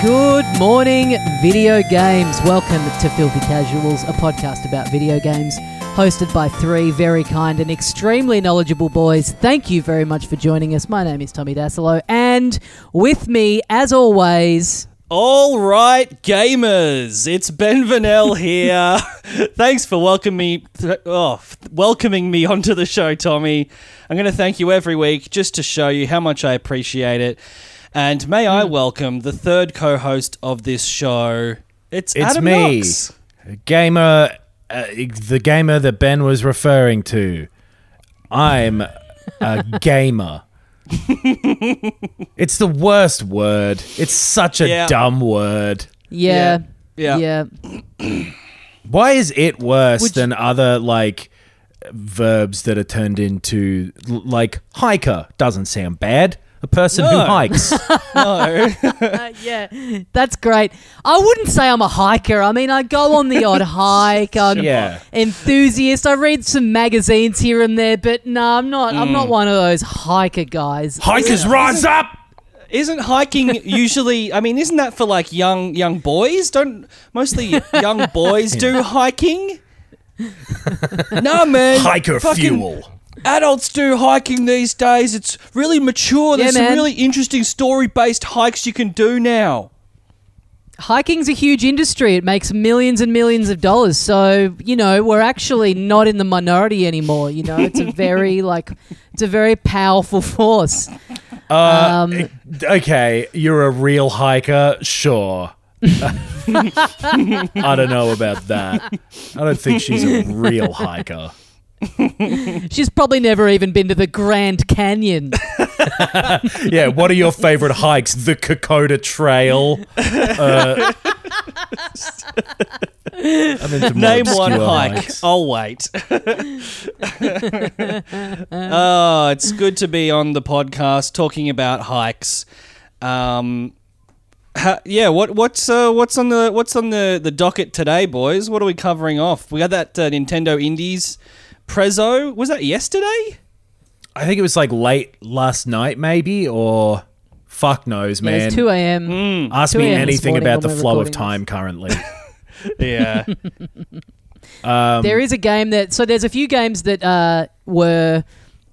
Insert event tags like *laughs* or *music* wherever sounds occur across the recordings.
Good morning, video games. Welcome to Filthy Casuals, a podcast about video games, hosted by three very kind and extremely knowledgeable boys. Thank you very much for joining us. My name is Tommy Dassalo, and with me, as always, All right, gamers, it's Ben Vernel here. *laughs* Thanks for welcoming me. Oh, welcoming me onto the show, Tommy. I'm going to thank you every week just to show you how much I appreciate it. And may I welcome the third co-host of this show. It's, It's Adam me, Knox. gamer, uh, the gamer that Ben was referring to. I'm a gamer. *laughs* *laughs* it's the worst word. It's such a Yeah. dumb word. yeah, Yeah. yeah. *clears throat* Why is it worse Would you- than other like verbs that are turned into l- like hiker? Doesn't sound bad. A person who No. hikes. *laughs* No. Uh, yeah, that's great. I wouldn't say I'm a hiker. I mean, I go on the odd *laughs* hike. I'm Yeah. enthusiast. I read some magazines here and there, but no, I'm not. I'm not one of those hiker guys. Hikers rise up. Isn't hiking *laughs* usually? I mean, isn't that for like young young boys? Don't mostly young boys do hiking? no, man. Hiker Fucking fuel. Adults do hiking these days. It's really mature. There's Yeah, some man. really interesting story-based hikes you can do now. Hiking's a huge industry. It makes millions and millions of dollars. So you know, we're actually not in the minority anymore. You know, it's a very *laughs* like, it's a very powerful force. Uh, Um, okay, you're a real hiker, sure. *laughs* *laughs* I don't know about that. I don't think she's a real hiker. She's probably never even been to the Grand Canyon. *laughs* Yeah, what are your favorite hikes? The Kokoda Trail. Uh, I'm Name one hike. hikes. I'll wait. oh, it's good to be on the podcast talking about hikes. Um, ha- yeah, what what's uh, what's on the what's on the, the docket today, boys? What are we covering off? We got that uh, Nintendo Indies Prezzo. Was that yesterday? I think it was like late last night, maybe, or fuck knows, Yeah, man. it's two a.m. Hmm. Ask 2 me a.m. this anything about the flow of recording time currently. *laughs* Yeah. Um, *laughs* There is a game that so there's a few games that uh, were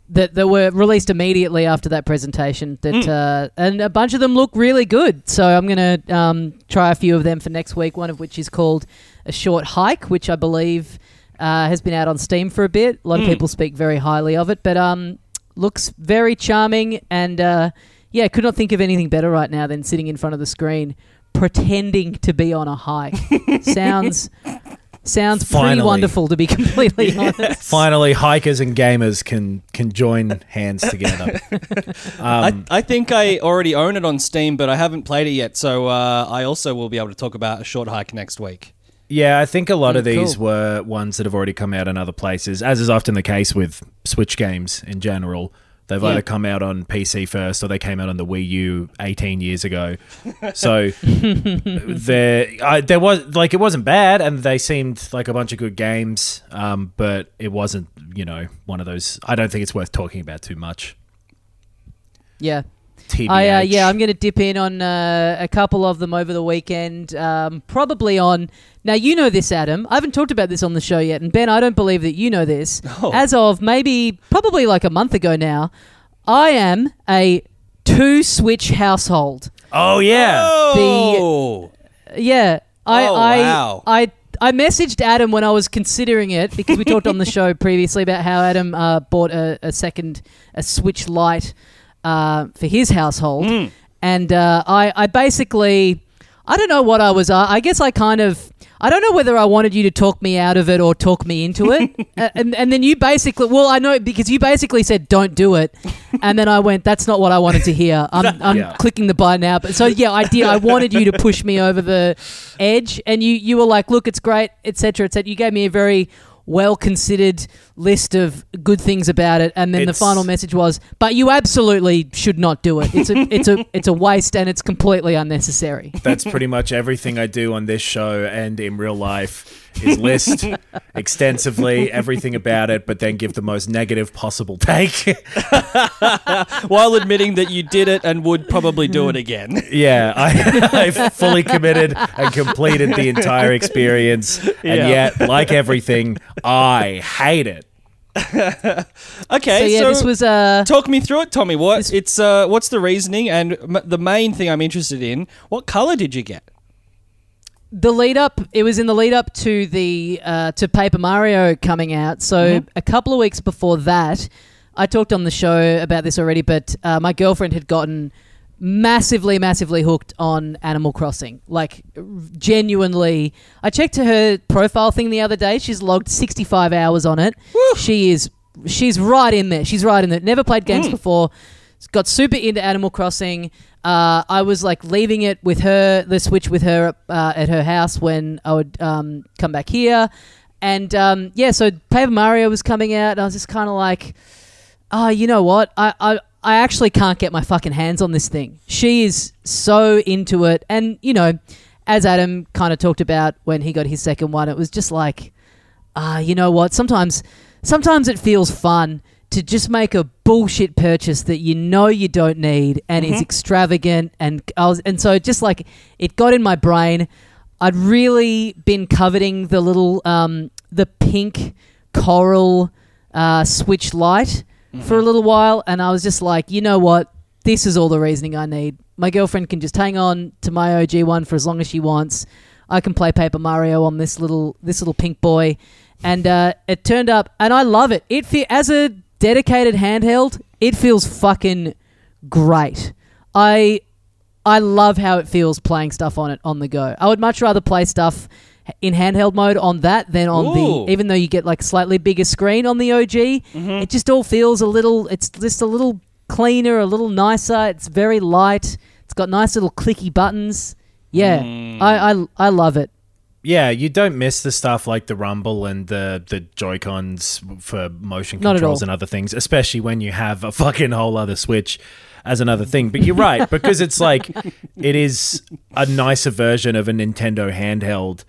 that, that were released immediately after that presentation that uh, and a bunch of them look really good. So I'm gonna um, try a few of them for next week. One of which is called a short hike, which I believe uh, has been out on Steam for a bit. A lot of people speak very highly of it, but um, looks very charming and uh, yeah, could not think of anything better right now than sitting in front of the screen pretending to be on a hike. *laughs* sounds sounds pretty wonderful to be completely *laughs* honest. Finally, hikers and gamers can can join hands *laughs* together. Um, I, I think I already own it on Steam, but I haven't played it yet. So uh, I also will be able to talk about a short hike next week. Yeah, I think a lot of Mm, these cool. were ones that have already come out in other places, as is often the case with Switch games in general. They've Yeah. either come out on PC first or they came out on the Wii U 18 years ago. So *laughs* there, I, there was like it wasn't bad, and they seemed like a bunch of good games. Um, but it wasn't, you know, one of those. I don't think it's worth talking about too much. Yeah. TBH. I, uh, yeah, I'm going to dip in on uh, a couple of them over the weekend. Um, probably on. Now, you know this, Adam. I haven't talked about this on the show yet. And Ben, I don't believe that you know this. Oh. As of maybe, probably like a month ago now, I am a two Switch household. Oh yeah. Oh, Yeah. I, Oh, I, wow. I, I messaged Adam when I was considering it because we talked on the *laughs* show previously about how Adam uh, bought a, a second a Switch Lite uh, for his household, Hmm. and uh, I, I basically I don't know what I was. I guess I kind of. I don't know whether I wanted you to talk me out of it or talk me into it, *laughs* Uh, and and then you basically. Well, I know because you basically said don't do it, *laughs* and then I went. That's not what I wanted to hear. I'm, *laughs* I'm Yeah. clicking the buy now. But so yeah, I did. I wanted you to push me over the edge, and you you were like, look, it's great, etc. etc. You gave me a very well considered list of good things about it, and then the final message was, "But you absolutely should not do it. It's a *laughs* it's a it's a waste, and it's completely unnecessary." That's pretty much everything I do on this show and in real life is list *laughs* extensively everything about it, but then give the most negative possible take. *laughs* While admitting that you did it and would probably do it again. yeah, I, *laughs* I fully committed and completed the entire experience, and Yeah. yet, like everything, I hate it. Okay, so yeah, this was uh Talk me through it, Tommy. What This- it's uh, what's the reasoning and m- the main thing I'm interested in? What color did you get? The lead up. It was in the lead up to the uh, to Paper Mario coming out. So a couple of weeks before that, I talked on the show about this already, but uh, my girlfriend had gotten massively, massively hooked on Animal Crossing. Like genuinely, I checked her profile thing the other day. She's logged sixty five hours on it. She is she's right in there. She's right in there. Never played games before. Got super into Animal Crossing. Uh, I was like leaving it with her, the Switch with her uh, at her house when I would um, come back here. And um, yeah, so Paper Mario was coming out, and I was just kind of like, oh, you know what? I, I, I actually can't get my fucking hands on this thing. She is so into it. And, you know, as Adam kind of talked about when he got his second one, it was just like, ah, you know what? Sometimes, sometimes it feels fun to just make a bullshit purchase that you know you don't need and is extravagant. And I was, and so just like it got in my brain. I'd really been coveting the little, um, the pink coral uh, Switch Lite for a little while, and I was just like, you know what? This is all the reasoning I need. My girlfriend can just hang on to my OG one for as long as she wants. I can play Paper Mario on this little this little pink boy, and uh, it turned up, and I love it. It fe- as a dedicated handheld, it feels fucking great. I I love how it feels playing stuff on it on the go. I would much rather play stuff in handheld mode on that than on Ooh. the even though you get like slightly bigger screen on the OG, mm-hmm. it just all feels a little it's just a little cleaner, a little nicer. It's very light. It's got nice little clicky buttons. Yeah. Mm. I, I I love it. Yeah, you don't miss the stuff like the rumble and the the Joy Cons for motion Not at controls all. and other things, especially when you have a fucking whole other Switch as another thing. But you're right because it's like *laughs* it is a nicer version of a Nintendo handheld.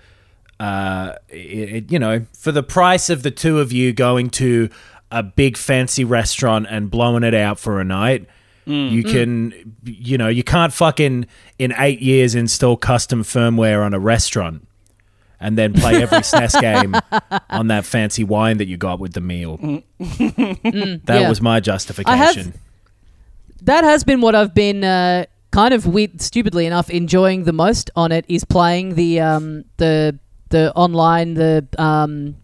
Uh, it, it- you know, for the price of the two of you going to a big fancy restaurant and blowing it out for a night. You can, you know, you can't fucking in eight years install custom firmware on a restaurant and then play every SNES *laughs* game on that fancy wine that you got with the meal. that yeah. was my justification. that has been what I've been uh, kind of weird, stupidly enough enjoying the most on it is playing the um, the the online the um,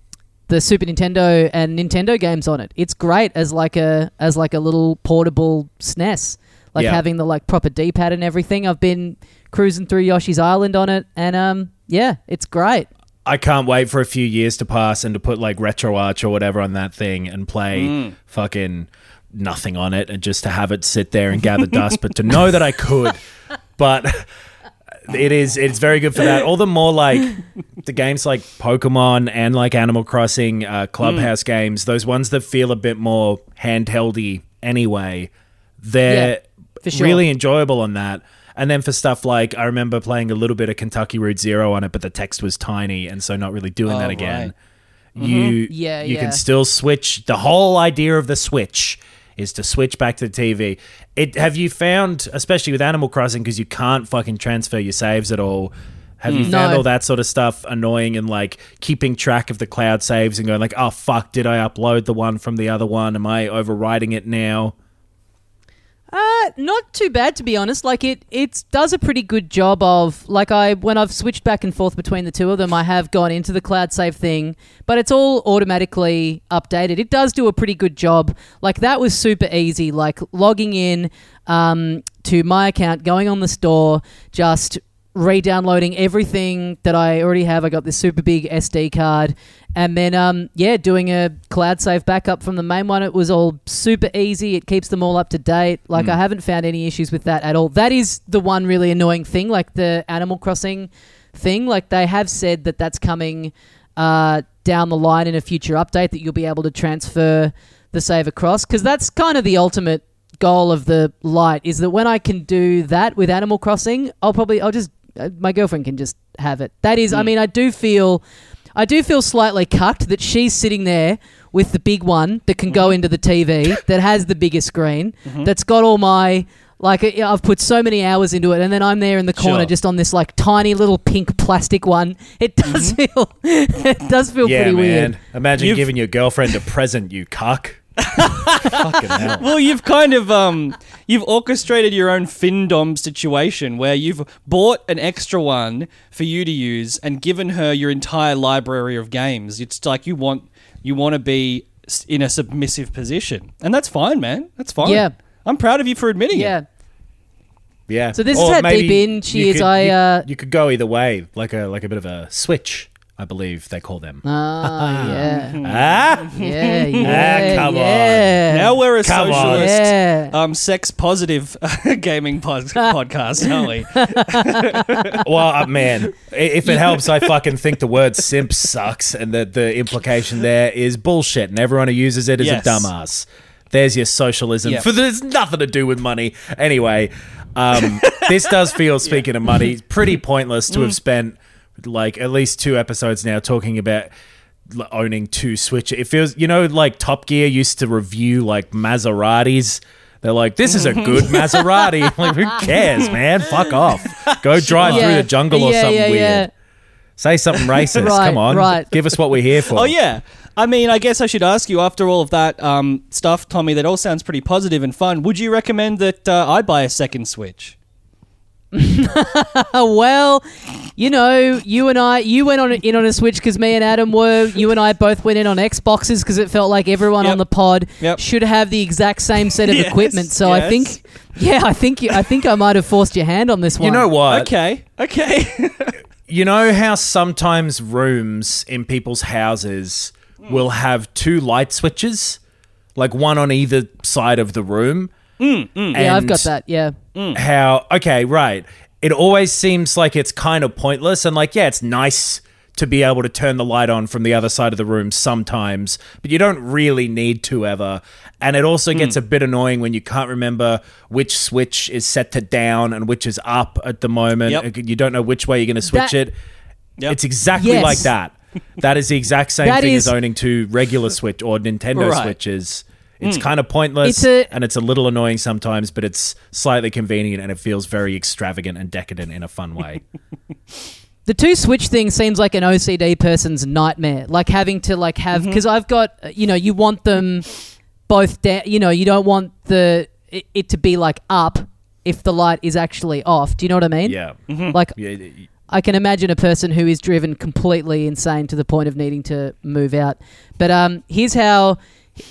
the Super Nintendo and Nintendo games on it. It's great as like a as like a little portable SNES, like Yeah. having the like proper D pad and everything. I've been cruising through Yoshi's Island on it, and um, yeah, it's great. I can't wait for a few years to pass and to put like RetroArch or whatever on that thing and play fucking nothing on it and just to have it sit there and gather dust, but to know that I could. *laughs* But it is it's very good for that. All the more like the games like Pokemon and like Animal Crossing, uh, Clubhouse games, those ones that feel a bit more handheldy anyway, they're Yeah, for sure. really enjoyable on that. And then for stuff like I remember playing a little bit of Kentucky Route Zero on it, but the text was tiny, and so not really doing Oh, that again. right. You Yeah, you yeah. can still switch. The whole idea of the switch is to switch back to the TV. It have you found, especially with Animal Crossing, because you can't fucking transfer your saves at all. Have you mm. found No. all that sort of stuff annoying and like keeping track of the cloud saves and going like, oh fuck, did I upload the one from the other one? Am I overriding it now? Uh, not too bad to be honest. Like it, it does a pretty good job of like I when I've switched back and forth between the two of them, I have gone into the cloud save thing, but it's all automatically updated. It does do a pretty good job. Like that was super easy. Like logging in um, to my account, going on the store, just re-downloading everything that I already have. I got this super big SD card, and then um, yeah, doing a cloud save backup from the main one. It was all super easy. It keeps them all up to date. Like I haven't found any issues with that at all. That is the one really annoying thing, like the Animal Crossing thing. Like they have said that that's coming uh, down the line in a future update that you'll be able to transfer the save across because that's kind of the ultimate goal of the light is that when I can do that with Animal Crossing, I'll probably I'll just Uh, my girlfriend can just have it. That is, I mean, I do feel I do feel slightly cucked that she's sitting there with the big one that can go mm-hmm. into the TV *laughs* that has the biggest screen mm-hmm. that's got all my like uh, I've put so many hours into it and then I'm there in the corner Sure. just on this like tiny little pink plastic one. It does mm-hmm. feel *laughs* it does feel yeah, pretty man. weird. Imagine You've- giving your girlfriend a present, you cuck. Fucking hell. *laughs* Well, you've kind of um, you've orchestrated your own FinDom situation where you've bought an extra one for you to use and given her your entire library of games. It's like you want you want to be in a submissive position, and that's fine, man. That's fine. Yeah. I'm proud of you for admitting Yeah. it. Yeah. So this is Or how deep in she is. could- I, you, uh, you could go either way, like a like a bit of a switch, I believe they call them. Ah, yeah. *laughs* ah, Yeah, yeah, come on. Now we're a Come on. socialist, Yeah. um, sex positive *laughs* gaming pod- *laughs* podcast, aren't we? well, uh, man, i- if it helps, I fucking think the word simp sucks, and that the implication there is bullshit, and everyone who uses it is Yes. a dumbass. There's your socialism. Yeah. For there's nothing to do with money. Anyway, um, this does feel, speaking of money, pretty pointless to Mm. have spent like at least two episodes now talking about owning two Switch. It feels, you know, like Top Gear used to review like Maseratis. They're like, this is a good Maserati. *laughs* like, who cares, man? Fuck off. Go *laughs* drive through the jungle or Yeah, something yeah, weird. yeah. Say something *laughs* racist. Right, Come on. right. Give us what we're here for. Oh yeah. I mean, I guess I should ask you after all of that um, stuff, Tommy. That all sounds pretty positive and fun. Would you recommend that uh, I buy a second Switch? Well, you know, you and I, you went on in on a Switch because me and Adam were. You and I both went in on Xboxes because it felt like everyone Yep. on the pod Yep. should have the exact same set of *laughs* Yes, equipment. So I think, yeah, I think, you, I think I might have forced your hand on this one. You know what? Okay. Okay. *laughs* You know how sometimes rooms in people's houses will have two light switches? Like one on either side of the room? Mm, mm. Yeah, I've got that. Yeah. Mm. How, okay, right. It always seems like it's kind of pointless. And like, yeah, it's nice to be able to turn the light on from the other side of the room sometimes, but you don't really need to ever. And it also gets hmm. a bit annoying when you can't remember which switch is set to down and which is up at the moment. Yep. You don't know which way you're going to switch That- it. Yep. It's exactly Yes. like that. That is the exact *laughs* same That thing is- as owning two regular Switch or Nintendo Right. Switches. It's kind of pointless It's a- and it's a little annoying sometimes, but it's slightly convenient and it feels very extravagant and decadent in a fun way. *laughs* The two switch thing seems like an OCD person's nightmare. Like having to like have because I've got you know you want them both down. You know you don't want the it, it to be like up if the light is actually off. Do you know what I mean? yeah. Mm-hmm. Like yeah. y- I can imagine a person who is driven completely insane to the point of needing to move out. But um, here's how.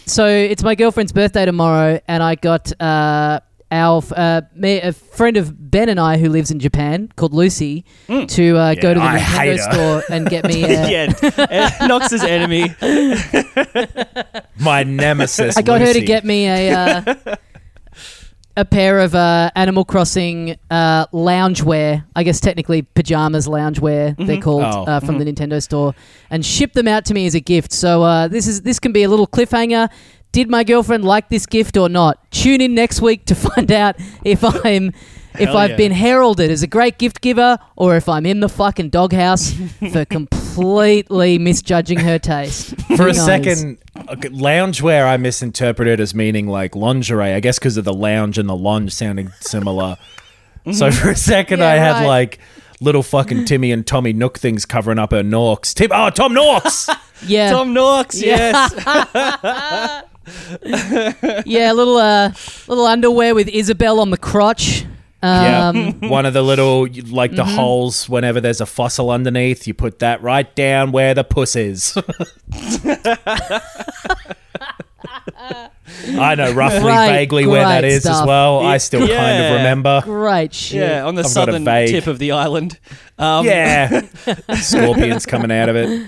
So it's my girlfriend's birthday tomorrow, and I got uh, our uh, me, a friend of Ben and I who lives in Japan called Lucy to uh, go to the I hate Nintendo her. store and get me. *laughs* A, yeah. Uh, Knox's enemy. *laughs* My nemesis. I got her to Lucy. get me a uh, *laughs* a pair of uh, Animal Crossing uh, loungewear. I guess technically pajamas loungewear they're called Oh. uh, from the Nintendo store, and ship them out to me as a gift. So uh, this is this can be a little cliffhanger. Did my girlfriend like this gift or not? Tune in next week to *laughs* find out if I'm. if I've yeah. been heralded as a great gift giver, or if I'm in the fucking doghouse *laughs* for completely misjudging her taste. *laughs* For a knows? second, okay, loungewear I misinterpreted as meaning like lingerie. I guess because of the lounge and the lounge sounding similar. *laughs* So for a second, Yeah, I had right. like little fucking Timmy and Tommy Nook things covering up her Norks. Tim, oh, Tom Norks. *laughs* yeah, Tom. Yeah. Yes. Yeah, a little uh, little underwear with Isabelle on the crotch. Um, yeah, *laughs* one of the little like the holes. Whenever there's a fossil underneath, you put that right down where the puss is. *laughs* I know roughly, Great, vaguely where that is great is as stuff. well. I still kind of remember. Great shit. Yeah, on the I've southern tip of the island. Um, Yeah, *laughs* scorpions coming out of it.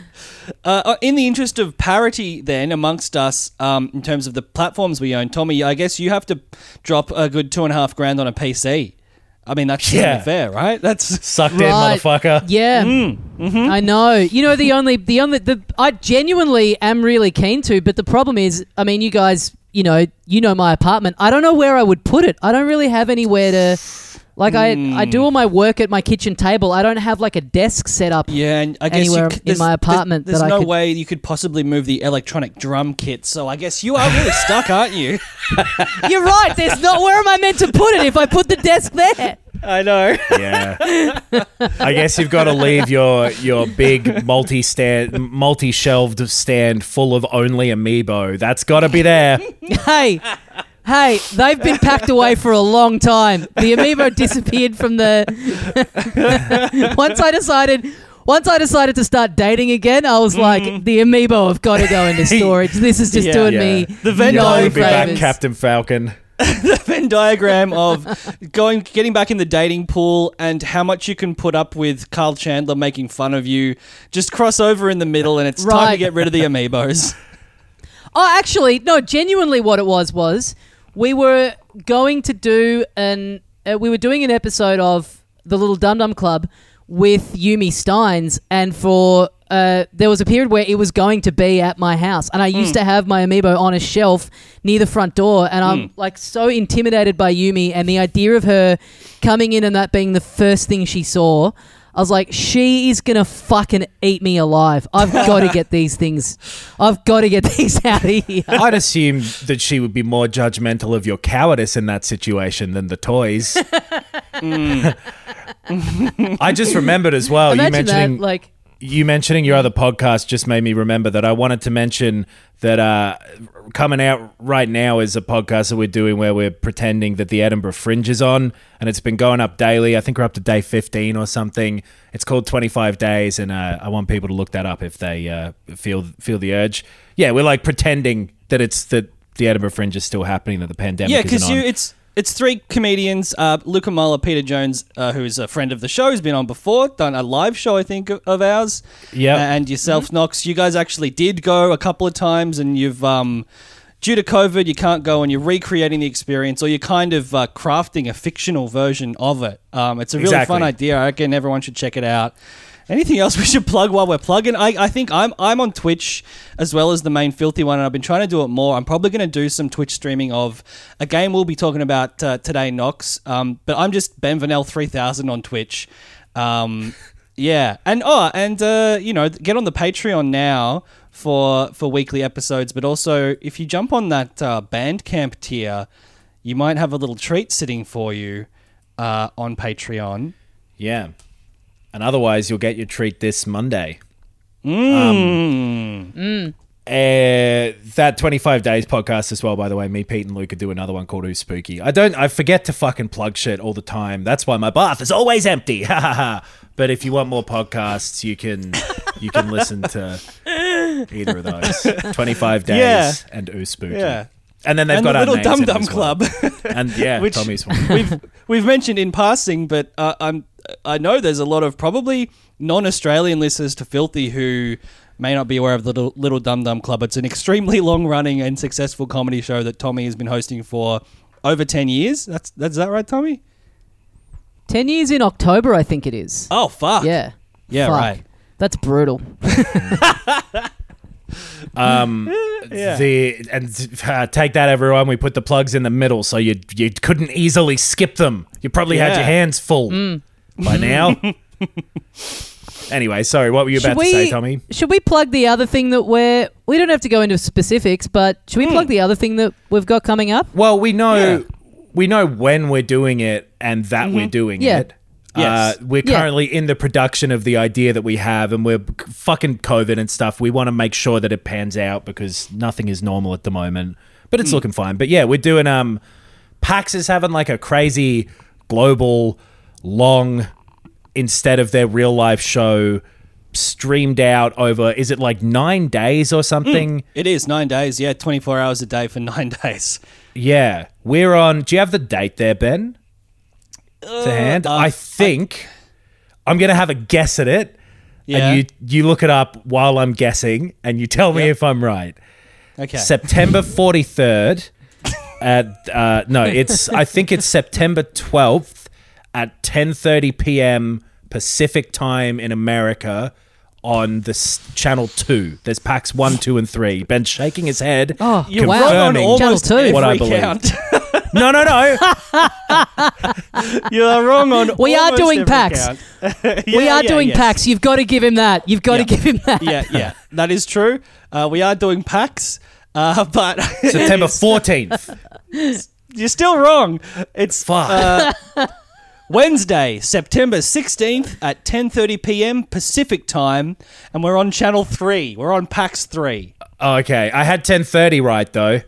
Uh, in the interest of parity, then amongst us, um, in terms of the platforms we own, Tommy, I guess you have to drop a good two and a half grand on a PC. I mean, that's Yeah. yeah. fair, right? That's Sucked in, motherfucker. Yeah, hmm. mm-hmm. I know. You know, the only, the only, the I genuinely am really keen to, but the problem is, I mean, you guys, you know, you know my apartment. I don't know where I would put it. I don't really have anywhere to, like, I, I do hmm. all my work at my kitchen table. I don't have like a desk set up. yeah. And I guess Anywhere you, c- in my apartment There's, that I no could- way you could possibly move the electronic drum kit. So I guess you are really stuck, aren't you? *laughs* You're right. There's not. Where am I meant to put it if I put the desk there? I know. Yeah. I guess you've got to leave your your big multi stand multi shelved stand full of only amiibo. That's got to be there. *laughs* hey, hey, they've been packed away for a long time. The amiibo disappeared from the. *laughs* once I decided. Once I decided to start dating again, I was like, mm. the amiibo have got to go into *laughs* storage. This is just Yeah. doing Yeah. me The Venn no You'll be back, favors. Captain Falcon. *laughs* Venn diagram of going, getting back in the dating pool, and how much you can put up with Carl Chandler making fun of you. Just cross over in the middle, and it's time to get rid of the amiibos. Oh, actually, no. Genuinely, what it was was we were going to do an uh, we were doing an episode of the Little Dum Dum Club with Yumi Stynes, and for uh, there was a period where it was going to be at my house, and I used to have my amiibo on a shelf near the front door, and I'm like so intimidated by Yumi and the idea of her coming in and that being the first thing she saw. I was like, she is gonna fucking eat me alive. I've got to get these things. I've got to get these *laughs* out of here. I'd assume that she would be more judgmental of your cowardice in that situation than the toys. *laughs* Mm. *laughs* I just remembered as well. you Imagine mentioning that, like, you mentioning your other podcast just made me remember that I wanted to mention that uh, coming out right now is a podcast that we're doing where we're pretending that the Edinburgh Fringe is on, and it's been going up daily. I think we're up to day fifteen or something. It's called Twenty Five Days, and uh, I want people to look that up if they uh, feel feel the urge. Yeah, we're like pretending that it's that the Edinburgh Fringe is still happening, that the pandemic. yeah, because you on. it's it's three comedians. Uh, Luca Muller, Peter Jones, uh, who's a friend of the show, has been on before, done a live show, I think, of, ours. Yep. and yourself, Knox. You guys actually did go a couple of times, and you've um, due to COVID, you can't go, and you're recreating the experience, or you're kind of uh, crafting a fictional version of it. Um, it's a really Exactly. fun idea. I reckon everyone should check it out. Anything else we should plug while we're plugging? I, I think I'm I'm on Twitch as well as the main filthy one, and I've been trying to do it more. I'm probably going to do some Twitch streaming of a game we'll be talking about uh, today, Knox. Um, but I'm just Ben Vernel three thousand on Twitch. Um, *laughs* yeah, and oh, and uh, you know, get on the Patreon now for for weekly episodes. But also, if you jump on that uh, Bandcamp tier, you might have a little treat sitting for you uh, on Patreon. yeah, and otherwise you'll get your treat this Monday. Mm. Uh, that 25 days podcast as well by the way me pete and luca do another one called who's spooky i don't i forget to fucking plug shit all the time that's why my bath is always empty *laughs* Ha ha ha. but if you want more podcasts you can you can listen to either of those 25 days Yeah. and who's spooky Yeah. and then they've and got the our little names Dum Dum as well. Club. and yeah *laughs* Which tommy's one we've we've mentioned in passing, but uh, I'm I know there's a lot of probably non-Australian listeners to Filthy who may not be aware of the Little, little Dum Dum Club. It's an extremely *laughs* long-running and successful comedy show that Tommy has been hosting for over ten years. That's that's that right, Tommy? ten years in October, I think it is. Oh fuck Yeah, yeah Fuck. right. That's brutal. *laughs* Um, *laughs* Yeah. the and uh, take that, everyone. We put the plugs in the middle, so you you couldn't easily skip them. You probably had your hands full by now. *laughs* anyway, sorry. What were you about to say, Tommy? Should we plug the other thing that we're? We don't have to go into specifics, but should we plug the other thing that we've got coming up? Well, we know Yeah. we know when we're doing it and that we're doing Yeah. it. Yes. Uh, we're Yeah. currently in the production of the idea that we have, and we're fucking COVID and stuff. We want to make sure that it pans out because nothing is normal at the moment, but it's looking fine. But yeah, we're doing. Um, PAX is having like a crazy global long instead of their real life show streamed out over. Is it like nine days or something? It is nine days. Yeah, twenty four hours a day for *laughs* nine days. Yeah, we're on. Do you have the date there, Ben? to hand, uh, I think I, am gonna have a guess at it, Yeah. and you you look it up while I'm guessing, and you tell me Yep. if I'm right. Okay. September 43rd at uh, no, it's I think it's September 12th at 10:30 p.m. Pacific time in America on the s- channel 2. There's PAX 1, 2 and 3. Ben's shaking his head. Oh, You're wow. wrong on confirming almost Channel two. every what I believe. count. *laughs* *laughs* No, no, no. you are wrong on. We are doing every PAX. count. *laughs* we are yeah, doing yes. PAX. You've got to give him that. You've got Yeah. to give him that. Yeah, yeah, that is true. Uh, we are doing PAX, uh, but September 14th. you're still wrong. It's Fuck. Wednesday, September 16th at 10:30 p.m. Pacific time, and we're on channel 3. We're on PAX 3. Oh, okay. I had 10:30 right though.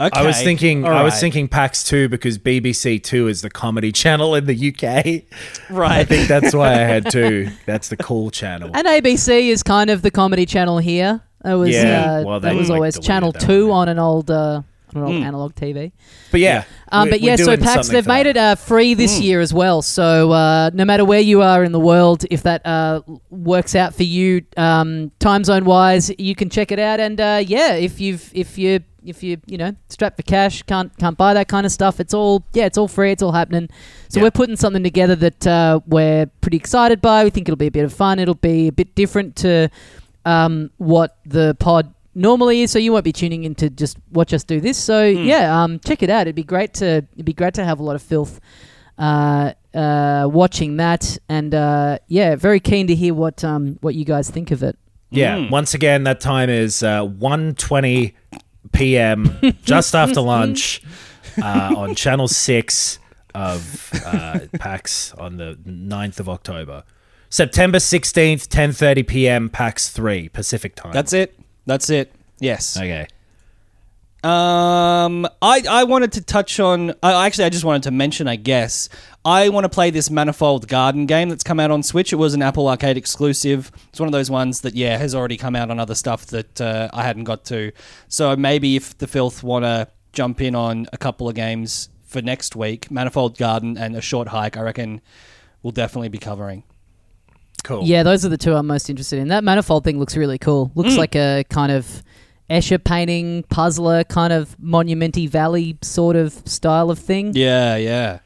Okay. I was thinking All I was right. thinking PAX 2 because BBC 2 is the comedy *laughs* channel in the UK. Right. I think that's why I had 2. That's the cool channel. And ABC is kind of the comedy channel here. It was Yeah, uh, well, that was like, always deleted channel that two one. on an old uh, on an old analog TV. But yeah. Um, we're- but we're yeah, so doing PAX something they've for made that. it uh, free this year as well. So uh, no matter where you are in the world, if that uh, works out for you, um, time zone wise, you can check it out. And uh, yeah, if you've if you if you you know strapped for cash, can't can't buy that kind of stuff. It's all yeah, it's all free. It's all happening. So Yeah. we're putting something together that uh, we're pretty excited by. We think it'll be a bit of fun. It'll be a bit different to um, what the pod normally is. So you won't be tuning in to just watch us do this. So yeah, um, check it out. It'd be great to it'd be great to have a lot of filth uh, uh, watching that, and uh, yeah, very keen to hear what um, what you guys think of it. Yeah. Once again, that time is uh, 1.20 p.m. *laughs* just after lunch uh, on Channel 6 of uh, PAX on the 9th of October. September 16th, 10.30 p.m. PAX 3 Pacific time. That's it. That's it. Yes. Okay. Um, I I wanted to touch on. I actually, I just wanted to mention. I guess I want to play this Manifold Garden game that's come out on Switch. It was an Apple Arcade exclusive. It's one of those ones that yeah has already come out on other stuff that uh, I hadn't got to. So maybe if the filth want to jump in on a couple of games for next week, Manifold Garden and a short hike, I reckon we'll definitely be covering. Cool. Yeah, those are the two I'm most interested in. That manifold thing looks really cool. Looks like a kind of Escher painting puzzler, kind of monumenty valley sort of style of thing. Yeah, yeah.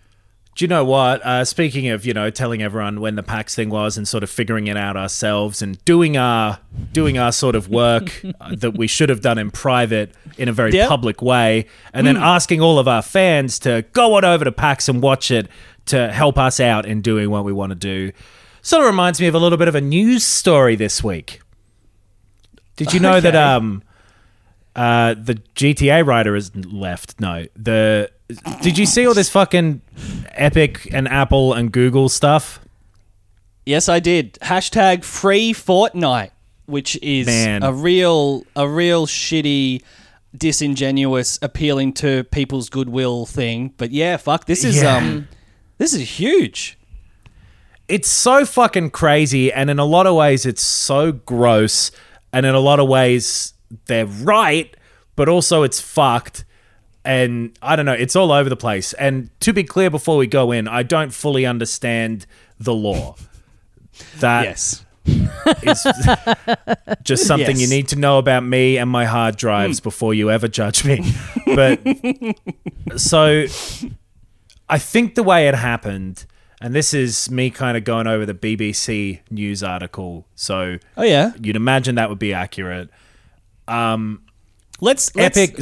Do you know what? Uh, speaking of, you know, telling everyone when the PAX thing was and sort of figuring it out ourselves and doing our doing our sort of work *laughs* that we should have done in private in a very Yeah. public way, and then asking all of our fans to go on over to PAX and watch it to help us out in doing what we want to do. Sort of reminds me of a little bit of a news story this week. Did you know that um uh the GTA writer has left? No. The Did you see all this fucking Epic and Apple and Google stuff? Yes, I did. Hashtag free Fortnite, which is Man. a real, a real shitty, disingenuous, appealing to people's goodwill thing. But yeah, fuck, this is Yeah. um, this is huge. It's so fucking crazy and in a lot of ways it's so gross and in a lot of ways they're right, but also it's fucked. And I don't know, it's all over the place. And to be clear before we go in, I don't fully understand the law. That Yes. is *laughs* just something you need to know about me and my hard drives hmm. before you ever judge me. But *laughs* so I think the way it happened, and this is me kind of going over the BBC news article, so Oh yeah. you'd imagine that would be accurate. Um, let's, let's Epic-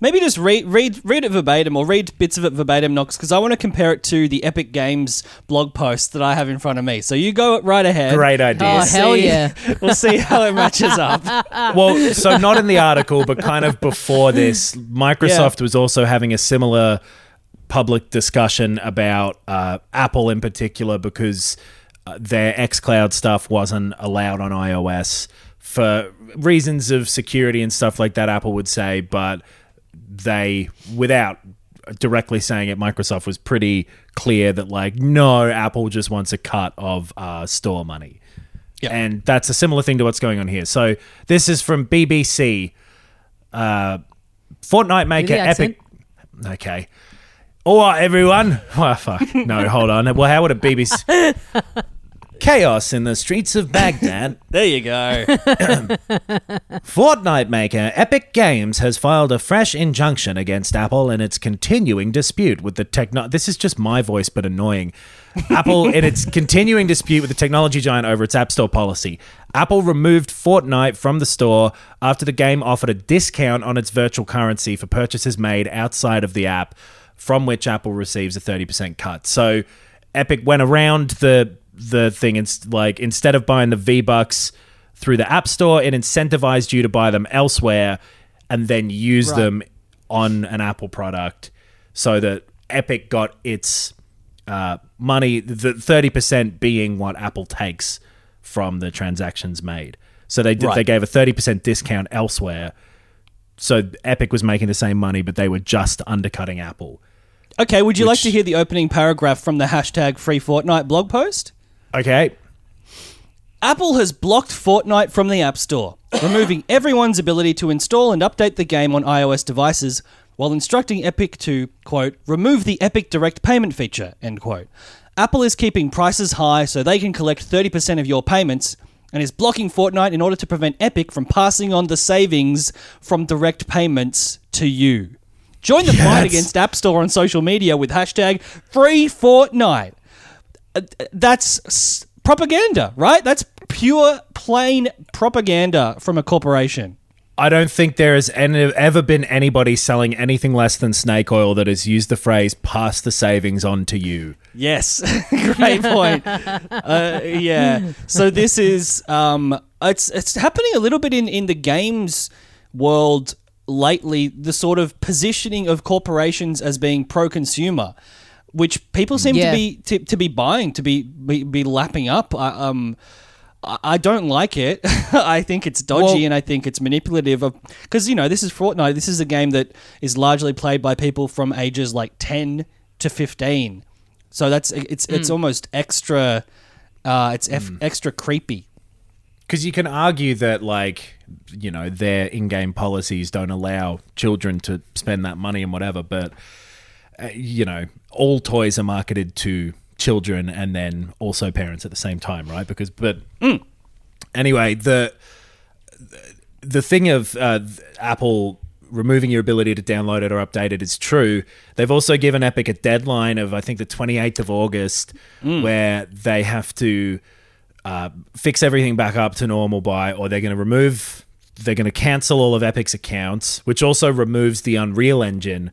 Maybe just read read read it verbatim or read bits of it verbatim, Knox, because I want to compare it to the Epic Games blog post that I have in front of me. So you go right ahead. Great idea. Oh, hell See- yeah. *laughs* We'll see how it matches up. *laughs* well, so not in the article, but kind of before this, Microsoft was also having a similar public discussion about uh, Apple in particular because uh, their xCloud stuff wasn't allowed on iOS for reasons of security and stuff like that. Apple would say, but they, without directly saying it. Microsoft was pretty clear that like, no, Apple just wants a cut of uh, store money. Yeah. And that's a similar thing to what's going on here. So this is from BBC. Uh, Fortnite maker. Epic. Okay. All right, everyone. *laughs* Oh, fuck. No, *laughs* hold on. Well, how would a BBC? *laughs* Chaos in the streets of Baghdad. There you go. *coughs* Fortnite maker Epic Games has filed a fresh injunction against Apple in its continuing dispute with the techno. This is just my voice, but annoying. Apple in its continuing dispute with the technology giant over its App Store policy. Apple removed Fortnite from the store after the game offered a discount on its virtual currency for purchases made outside of the app, from which Apple receives a 30% cut. So Epic went around the the thing and like instead of buying the V Bucks through the App Store, it incentivized you to buy them elsewhere and then use Right. them on an Apple product so that Epic got its uh, money, the 30% being what Apple takes from the transactions made. So they did, Right. they gave a 30% discount elsewhere. So Epic was making the same money, but they were just undercutting Apple. Okay, would you like to hear the opening paragraph from the hashtag Free Fortnite blog post? Okay. Apple has blocked Fortnite from the App Store, removing everyone's ability to install and update the game on iOS devices while instructing Epic to, quote, remove the Epic Direct Payment feature, end quote. Apple is keeping prices high so they can collect 30% of your payments and is blocking Fortnite in order to prevent Epic from passing on the savings from direct payments to you. Join the fight against App Store on social media with hashtag Free Fortnite uh, that's s- propaganda, right? That's pure, plain propaganda from a corporation. I don't think there has any, ever been anybody selling anything less than snake oil that has used the phrase pass the savings on to you. Yes, *laughs* great *laughs* point. uh, yeah. So this is um, it's it's happening a little bit in in the games world lately. The sort of positioning of corporations as being pro-consumer, which people seem Yeah. to be to, to be buying, to be be, be lapping up. I, um. I I don't like it. *laughs* I think it's dodgy Well- and I think it's manipulative. Because you know, this is Fortnite. This is a game that is largely played by people from ages like ten to fifteen. So that's it's it's almost extra. Uh, it's eff- extra creepy. Because you can argue that, like, you know, their in game policies don't allow children to spend that money and whatever, but, uh, you know, all toys are marketed to children and then also parents at the same time, right? Because, but anyway, the the thing of uh, Apple removing your ability to download it or update it is true. They've also given Epic a deadline of I think the 28th of August where they have to uh, fix everything back up to normal by or they're going to remove they're going to cancel all of Epic's accounts, which also removes the Unreal Engine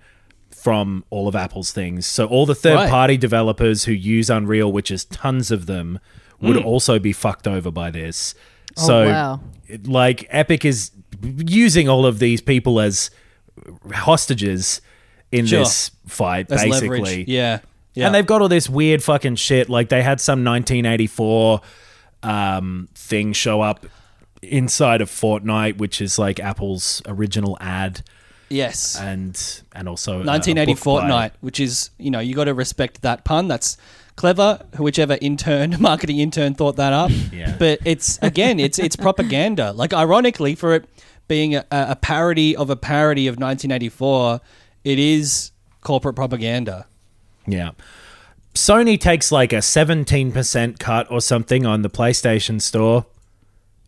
from all of Apple's things. So all the third party developers who use Unreal, which is tons of them, would also be fucked over by this. so wow. it- like Epic is using all of these people as hostages in Sure. this fight, As basically. leverage. Yeah. Yeah. And they've got all this weird fucking shit. Like they had some 1984 um, thing show up inside of Fortnite, which is like Apple's original ad, yes. and and also a 1980 book by- Fortnite, which is you know you got to respect that pun. That's clever. Whichever intern, *laughs* marketing intern, thought that up. *laughs* Yeah. But it's again, it's it's propaganda. *laughs* Like ironically, for it being a, a parody of a parody of 1984, it is corporate propaganda. Yeah. Sony takes like a 17% cut or something on the PlayStation Store.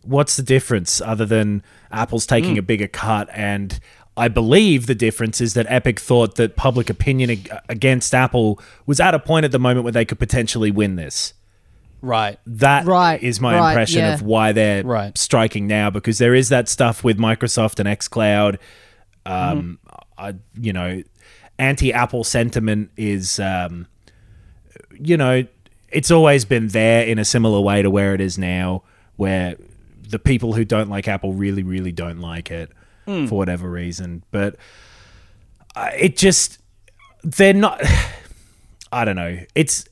What's the difference other than Apple's taking a bigger cut? And I believe the difference is that Epic thought that public opinion ag- against Apple was at a point at the moment where they could potentially win this. Right. That is Right, is my right, impression yeah. of why they're Right. striking now because there is that stuff with Microsoft and xCloud. Um, I, you know, anti-Apple sentiment is, um, you know, it's always been there in a similar way to where it is now, where the people who don't like Apple really, really don't like it for whatever reason. But uh, it just, they're not. *sighs* I don't know. It's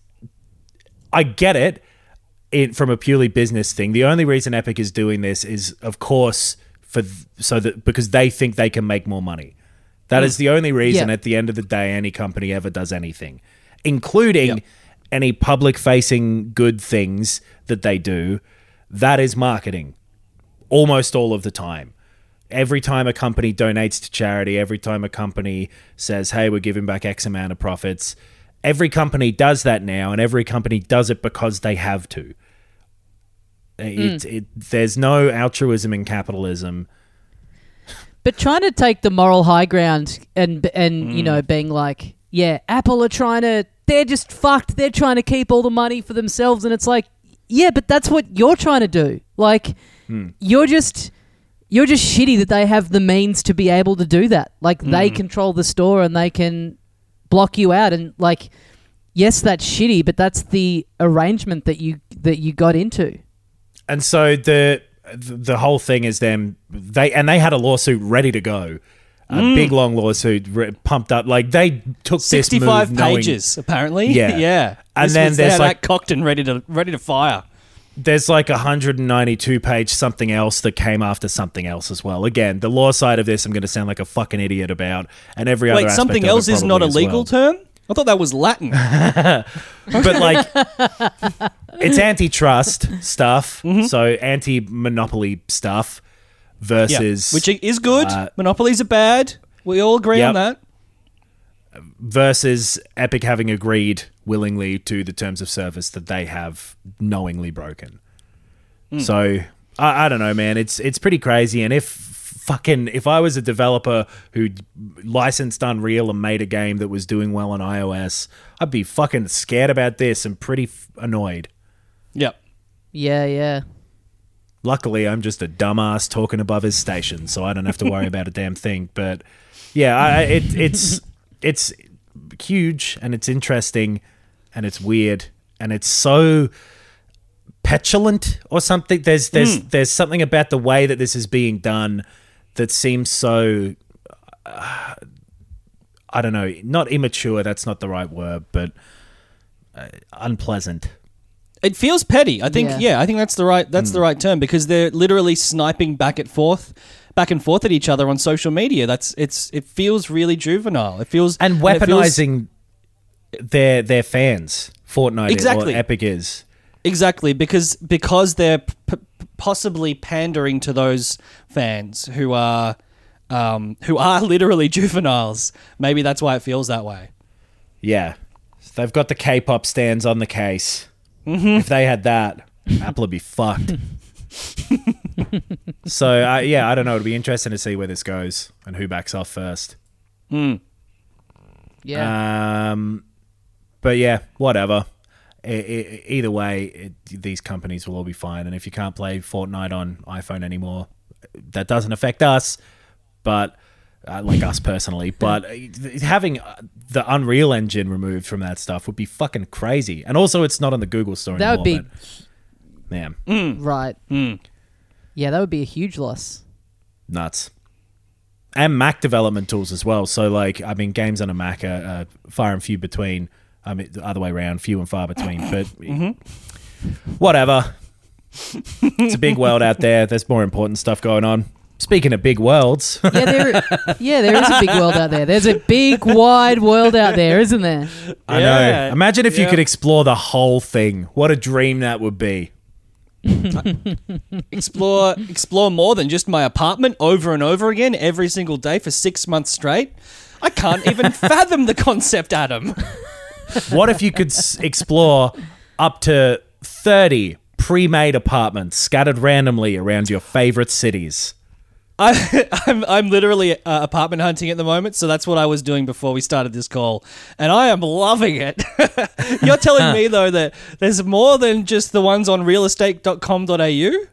I get it it from a purely business thing. The only reason Epic is doing this is, of course, for so that because they think they can make more money. That is the only reason Yeah. at the end of the day any company ever does anything, including any public facing good things that they do. That is marketing almost all of the time. Every time a company donates to charity, every time a company says, hey, we're giving back X amount of profits, every company does that now, and every company does it because they have to. It, hmm. it, there's no altruism in capitalism. But trying to take the moral high ground and and you hmm. know being like, yeah, Apple are trying to, they're just fucked. They're trying to keep all the money for themselves, and it's like, yeah, but that's what you're trying to do. Like, hmm. you're just. You're just shitty that they have the means to be able to do that. Like they hmm. control the store and they can block you out and like yes, that's shitty, but that's the arrangement that you that you got into. And so the the whole thing is them they and they had a lawsuit ready to go, a big long lawsuit re- pumped up. Like they took this 65 move knowing- pages, apparently. Yeah. *laughs* yeah. And This then there's like- cocked and ready to ready to fire. there's like a 192 page something else that came after something else as well. Again, the law side of this, I'm going to sound like a fucking idiot about, and every other Wait, aspect something else is not a legal well. term? I thought that was Latin. *laughs* but like it's antitrust stuff, Mm-hmm. so anti-monopoly stuff versus Which is good. uh, Monopolies are bad. We all agree on that. versus Epic having agreed willingly to the terms of service that they have knowingly broken. Hmm. So I, I don't know, man. It's it's pretty crazy. And if fucking if I was a developer who licensed Unreal and made a game that was doing well on iOS, I'd be fucking scared about this and pretty f- annoyed. Yep. Yeah, yeah. Luckily, I'm just a dumbass talking above his station, so I don't have to worry about a damn thing. But yeah, I, it, it's it's huge and it's interesting and it's weird and it's so petulant or something. There's there's there's something about the way that this is being done that seems so. uh, I don't know, not immature. That's not the right word, but uh, unpleasant. It feels petty. I think Yeah. yeah, I think that's the right that's the right term because they're literally sniping back and forth back and forth at each other on social media. That's it's it feels really juvenile. It feels and it feels- weaponizing their their fans. Fortnite Exactly. or Epic is. Exactly, because because they're p- p- possibly pandering to those fans who are um, who are *laughs* literally juveniles. Maybe that's why it feels that way. Yeah, they've got the K-pop stands on the case. Mm-hmm. If they had that, Apple would be fucked. *laughs* so uh, yeah, I don't know. It'll be interesting to see where this goes and who backs off first. Yeah. Um, but yeah, whatever. I- I- either way, it, these companies will all be fine. And if you can't play Fortnite on iPhone anymore, that doesn't affect us, but uh, like us personally. But uh, having uh, the Unreal Engine removed from that stuff would be fucking crazy. And also, it's not on the Google Store That would anymore. be- but, man, right. Yeah, that would be a huge loss. nuts. And Mac development tools as well. So, like, I mean, games on a Mac are uh, far and few between. I mean, the other way around, few and far between. But *coughs* whatever. it's a big world out there. There's more important stuff going on. Speaking of big worlds, Yeah, there. *laughs* yeah, there is a big world out there. There's a big, wide world out there, isn't there? I Yeah. know. Imagine if you could explore the whole thing. What a dream that would be. *laughs* Explore explore more than just my apartment over and over again every single day for six months straight. I can't even *laughs* fathom the concept, Adam. What if you could s- explore up to 30 pre made apartments scattered randomly around your favorite cities? I, *laughs* I'm I'm literally uh, apartment hunting at the moment, so that's what I was doing before we started this call, and I am loving it. *laughs* You're telling me *laughs* though that there's more than just the ones on realestate.com.au.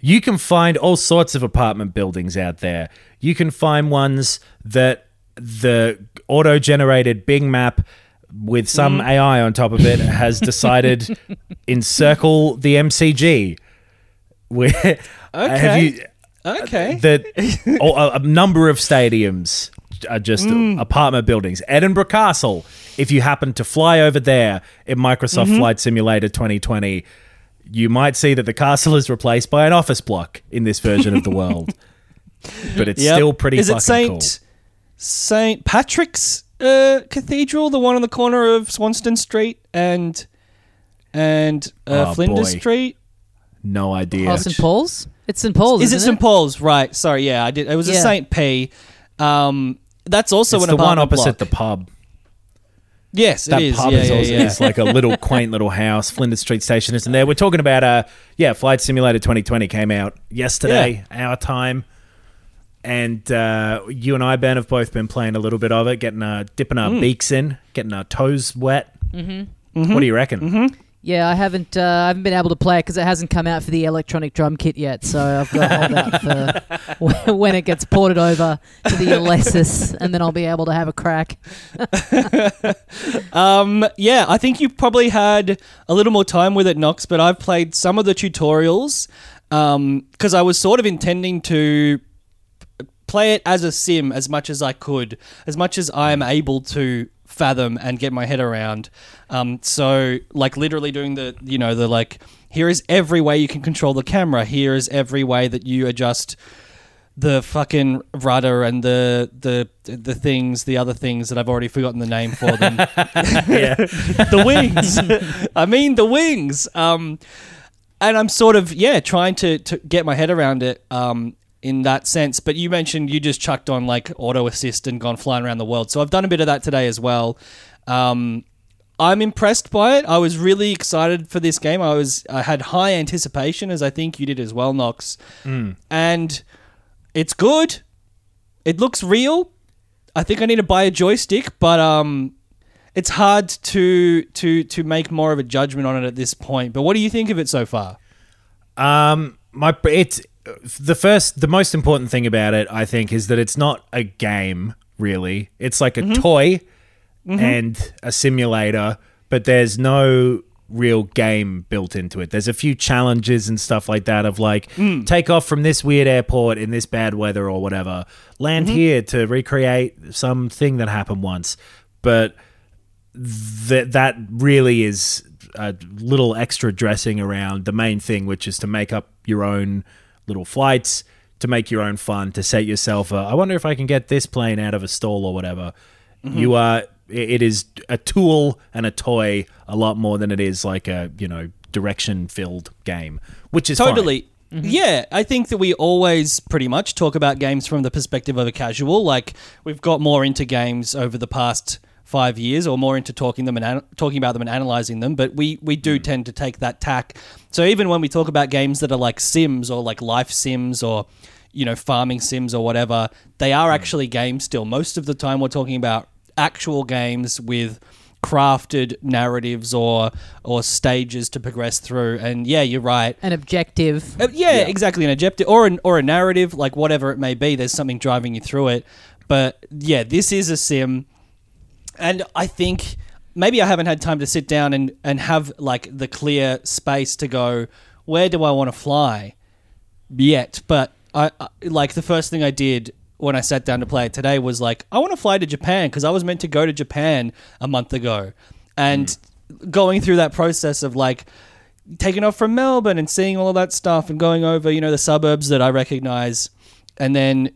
You can find all sorts of apartment buildings out there. You can find ones that the auto generated Bing map with some AI on top of it has decided encircle the MCG. Where have you Okay. that a, a number of stadiums are just apartment buildings. Edinburgh Castle, if you happen to fly over there in Microsoft Flight Simulator 2020, you might see that the castle is replaced by an office block in this version of the *laughs* world. But it's Yep. still pretty Is fucking it Saint? cool. St. Patrick's uh, Cathedral, the one on the corner of Swanston Street and and uh, Oh, Flinders boy. Street. No idea. St. Paul's? It's St. Paul's. Is it isn't St. Paul's? Right. Sorry. Yeah, I did. It was a Yeah. St. P. Um, that's also It's an the one apartment opposite block. the pub. Yes, That it is. pub yeah, is, yeah, also, yeah. is like a *laughs* little quaint little house. Flinders Street Station isn't there. We're talking about uh yeah, Flight Simulator 2020 came out yesterday, our time. And uh, you and I, Ben, have both been playing a little bit of it, getting uh, dipping our beaks in, getting our toes wet. Mm-hmm. What do you reckon? Yeah, I haven't. Uh, I haven't been able to play it because it hasn't come out for the electronic drum kit yet. So I've got to hold out for *laughs* when it gets ported over to the Alesis, and then I'll be able to have a crack. *laughs* Um, yeah, I think you probably had a little more time with it, Knox, but I've played some of the tutorials because I was sort of intending to play it as a sim as much as I could, as much as I am able to fathom and get my head around. Um, so, like, literally doing the, you know, the like, here is every way you can control the camera. Here is every way that you adjust the fucking rudder and the the the things, the other things that I've already forgotten the name for them. *laughs* *laughs* the wings. I mean the wings. Um, and I'm sort of yeah trying to to get my head around it. Um, in that sense, but you mentioned you just chucked on like auto assist and gone flying around the world. So I've done a bit of that today as well. Um, I'm impressed by it. I was really excited for this game. I was I had high anticipation, as I think you did as well, Knox. And it's good. It looks real. I think I need to buy a joystick, but um, it's hard to to to make more of a judgment on it at this point. But what do you think of it so far? Um, my it's the first, the most important thing about it, I think, is that it's not a game. Really, it's like a mm-hmm. toy mm-hmm. and a simulator, but there's no real game built into it. There's a few challenges and stuff like that of like mm. take off from this weird airport in this bad weather or whatever, land mm-hmm. here to recreate something that happened once, but that that really is a little extra dressing around the main thing, which is to make up your own little flights, to make your own fun, to set yourself. A, I wonder if I can get this plane out of a stall or whatever. Mm-hmm. You are. It is a tool and a toy a lot more than it is like a you know direction filled game, which is fine. Totally. Yeah, I think that we always pretty much talk about games from the perspective of a casual. Like we've got more into games over the past five years, or more into talking them and an- talking about them and analyzing them. But we we do tend to take that tack. So even when we talk about games that are like Sims or like life Sims or you know farming Sims or whatever, they are actually games still. Most of the time, we're talking about actual games with crafted narratives or or stages to progress through. And yeah, you're right. An objective. Uh, yeah, exactly. An objective or an or a narrative, like whatever it may be. There's something driving you through it. But yeah, this is a sim, and I think maybe I haven't had time to sit down and and have like the clear space to go. Where do I want to fly? Yet, but I, I like the first thing I did when I sat down to play it today was like I want to fly to Japan because I was meant to go to Japan a month ago, and mm. going through that process of like taking off from Melbourne and seeing all of that stuff and going over, you know, the suburbs that I recognize and then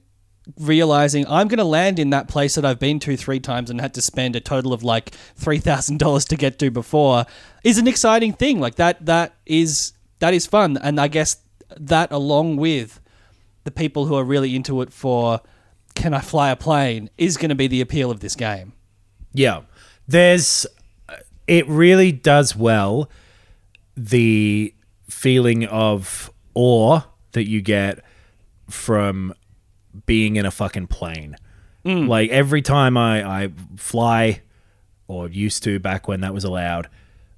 realizing I'm going to land in that place that I've been to three times and had to spend a total of like $3,000 to get to before is an exciting thing. Like that, that is, that is fun. And I guess that along with the people who are really into it for can I fly a plane is going to be the appeal of this game. Yeah. There's uh, it really does well the feeling of awe that you get from being in a fucking plane. Mm. Like every time I, I fly or used to back when that was allowed,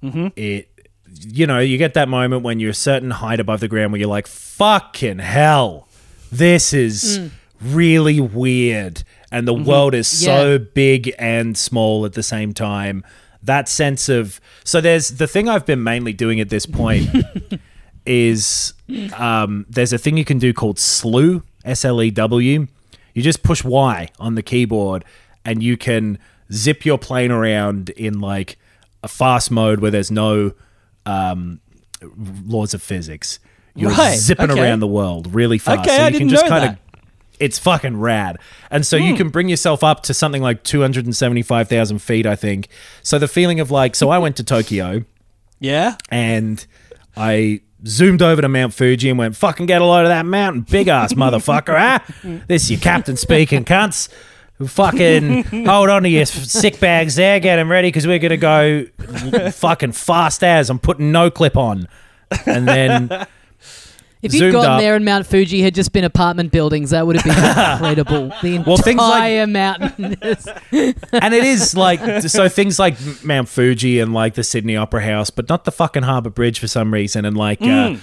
mm-hmm. it you know, you get that moment when you're a certain height above the ground where you're like, fucking hell, this is mm. really weird. And the mm-hmm. world is so big and small at the same time. That sense of so there's the thing I've been mainly doing at this point *laughs* is um, there's a thing you can do called slew S L E W. You just push Y on the keyboard and you can zip your plane around in like a fast mode where there's no um, laws of physics. You're Right, zipping okay. around the world really fast. Okay, so you I can didn't just kind of it's fucking rad. And so you can bring yourself up to something like 275,000 feet, I think. So the feeling of like, so I went to Tokyo Yeah. and I zoomed over to Mount Fuji and went, fucking get a load of that mountain, big ass motherfucker, huh? This your captain speaking, cunts. Fucking hold on to your sick bags there, get them ready because we're gonna go fucking fast as I'm putting no clip on, and then If you'd gone up. there and Mount Fuji had just been apartment buildings, that would have been *laughs* incredible. The entire Well, things like- mountain. *laughs* and it is like so things like Mount Fuji and like the Sydney Opera House, but not the fucking Harbour Bridge for some reason, and like uh,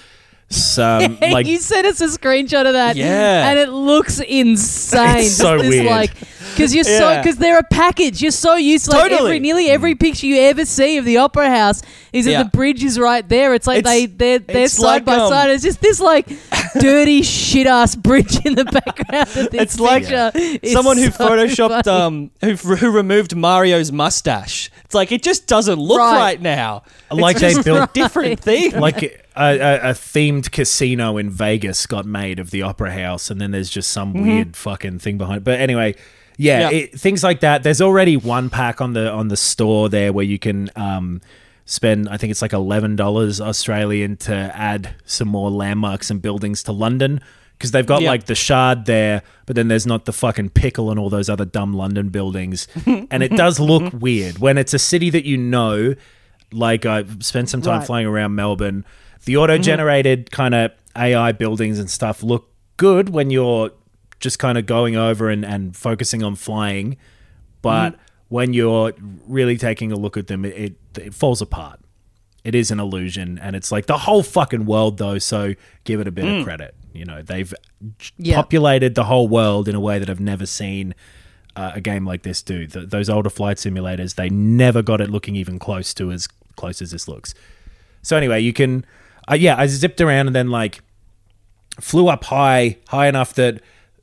some *laughs* like you sent us a screenshot of that, Yeah. and it looks insane. It's so Just this, weird. like because you're so Yeah. because they're a package. You're so used to like Totally. every nearly every picture you ever see of the opera house is that Yeah. the bridge is right there. It's like It's- they they're they're it's side like, by um, side. It's just this like *laughs* dirty shit ass bridge in the background. Of this It's like picture. It's Someone who *laughs* so photoshopped, funny. um, who, who removed Mario's mustache. It's like it just doesn't look Right. right, now. It's Like they just built- a different *laughs* thing. like a, a, a themed casino in Vegas got made of the Opera House, and then there's just some weird fucking thing behind it. But anyway, yeah, Yeah. It, things like that. There's already one pack on the on the store there where you can um, spend. I think it's like eleven dollars Australian to add some more landmarks and buildings to London. Because they've got Yeah. like the Shard there, but then there's not the fucking pickle and all those other dumb London buildings. *laughs* and it does look weird when it's a city that you know like I've spent some time Right. flying around Melbourne. The auto generated kind of AI buildings and stuff look good when you're just kind of going over and, and focusing on flying. But when you're really taking a look at them, it, it, falls apart. It is an illusion. And it's like the whole fucking world, though. So give it a bit of credit. You know, they've Yeah. populated the whole world in a way that I've never seen uh, a game like this do. Th those older flight simulators, they never got it looking even close to as close as this looks. So anyway, you can, uh, yeah, I zipped around and then like flew up high, high enough that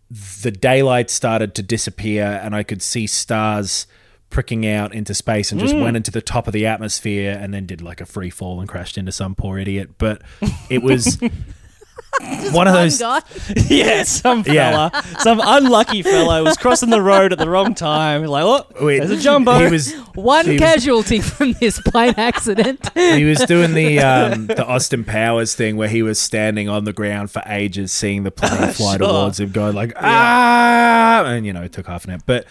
the daylight started to disappear and I could see stars pricking out into space and just mm. went into the top of the atmosphere and then did like a free fall and crashed into some poor idiot. But it was *laughs* one of those. guy. *laughs* yeah, some Yeah. fella, some unlucky fella was crossing the road at the wrong time. Like, oh, Wait, there's a jumbo. He was *laughs* One he was- casualty from this plane accident. *laughs* he was doing the um, the Austin Powers thing where he was standing on the ground for ages, seeing the plane fly Sure. towards him, going like ah, and you know it took half an hour. But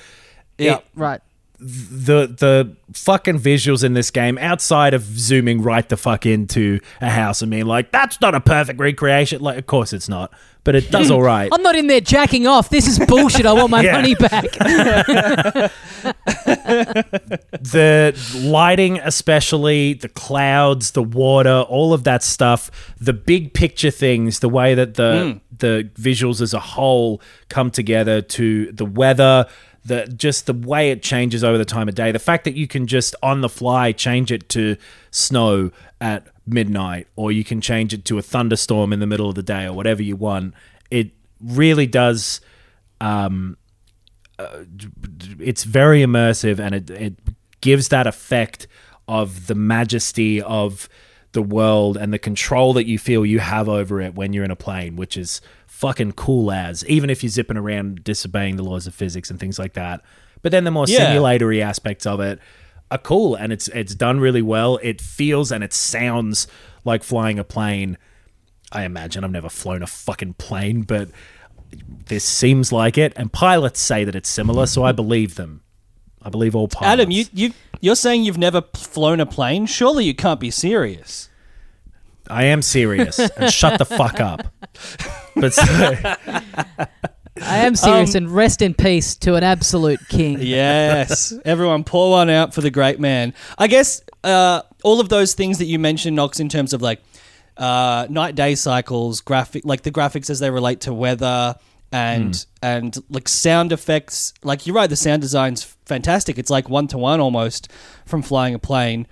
yeah. it- right. The the fucking visuals in this game, outside of zooming right the fuck into a house and being like that's not a perfect recreation, like of course it's not, but it does *laughs* all right. I'm not in there jacking off. This is bullshit. I want my *laughs* Yeah. money back. *laughs* the lighting especially the clouds the water all of that stuff the big picture things the way that the hmm. the visuals as a whole come together to the weather the just the way it changes over the time of day. The fact that you can just on the fly change it to snow at midnight or you can change it to a thunderstorm in the middle of the day or whatever you want it really does um, uh, it's very immersive and it, it gives that effect of the majesty of the world and the control that you feel you have over it when you're in a plane, which is fucking cool as, even if you're zipping around disobeying the laws of physics and things like that. But then the more Yeah. simulatory aspects of it are cool and it's it's done really well. It feels and it sounds like flying a plane. I imagine I've never flown a fucking plane, but this seems like it, and pilots say that it's similar, so I believe them. I believe all pilots. Adam, you you you're saying you've never flown a plane? Surely you can't be serious. I am serious, and shut the fuck up. But so, *laughs* I am serious Um, and rest in peace to an absolute king. *laughs* Yes, everyone, pour one out for the great man. I guess uh, all of those things that you mentioned, Knox, in terms of like uh, night day cycles, graphic, like the graphics as they relate to weather and and like sound effects. Like you're right, the sound design's fantastic. It's like one to one almost from flying a plane.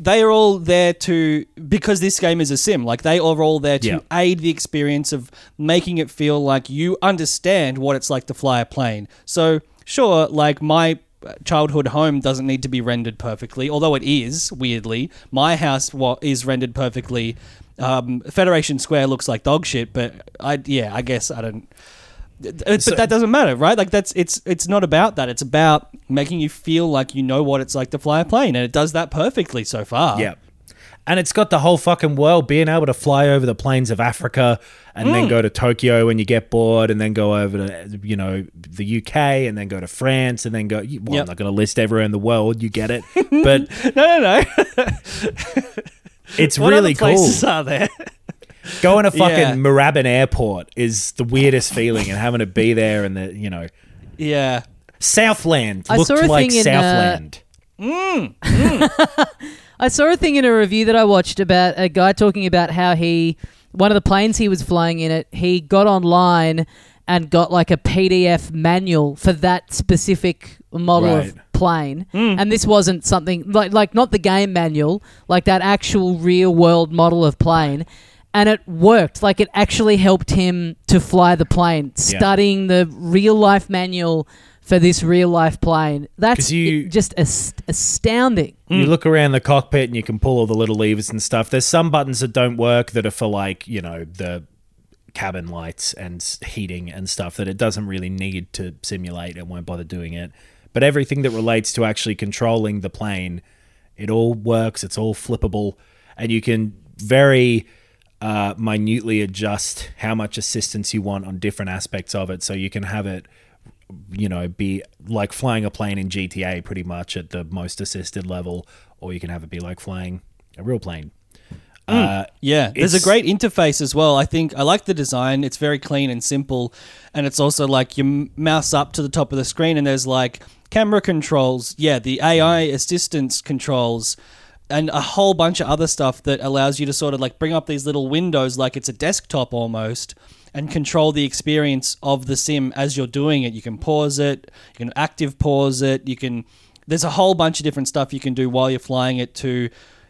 They are all there to because this game is a sim. Like they are all there to Yeah. aid the experience of making it feel like you understand what it's like to fly a plane. So, sure, like my childhood home doesn't need to be rendered perfectly, although it is, weirdly. My house wa- is rendered perfectly. Um, Federation Square looks like dog shit, but I, yeah, I guess I don't. But that doesn't matter, right? Like that's it's it's not about that. It's about making you feel like you know what it's like to fly a plane, and it does that perfectly so far. Yeah. And it's got the whole fucking world being able to fly over the plains of Africa and Mm. then go to Tokyo when you get bored and then go over to, you know, the UK and then go to France and then go, well, Yep. I'm not going to list everywhere in the world. You get it. *laughs* But No, no, no. it's what really cool. are there? Going to fucking Yeah. Moorabbin Airport is the weirdest feeling and having to be there and the, you know, yeah. Southland I looked saw a like thing in, uh, Southland. *laughs* I saw a thing in a review that I watched about a guy talking about how he one of the planes he was flying in it, he got online and got like a PDF manual for that specific model Right. of plane. And this wasn't something like like not the game manual, like that actual real world model of plane. And it worked. Like it actually helped him to fly the plane, studying the real life manual for this real life plane. That's 'Cause you- it- just as- astounding. You hmm. look around the cockpit and you can pull all the little levers and stuff. There's some buttons that don't work that are for like, you know, the cabin lights and heating and stuff that it doesn't really need to simulate and won't bother doing it. But everything that relates to actually controlling the plane, it all works. It's all flippable, and you can very uh, minutely adjust how much assistance you want on different aspects of it. So you can have it you know, be like flying a plane in GTA pretty much at the most assisted level, or you can have it be like flying a real plane. Uh, Yeah, there's a great interface as well. I think I like the design. It's very clean and simple, and it's also like you mouse up to the top of the screen, and there's like camera controls. Yeah, the AI assistance controls, and a whole bunch of other stuff that allows you to sort of like bring up these little windows, like it's a desktop almost, and control the experience of the sim as you're doing it. You can pause it, you can active pause it, you can. There's a whole bunch of different stuff you can do while you're flying it to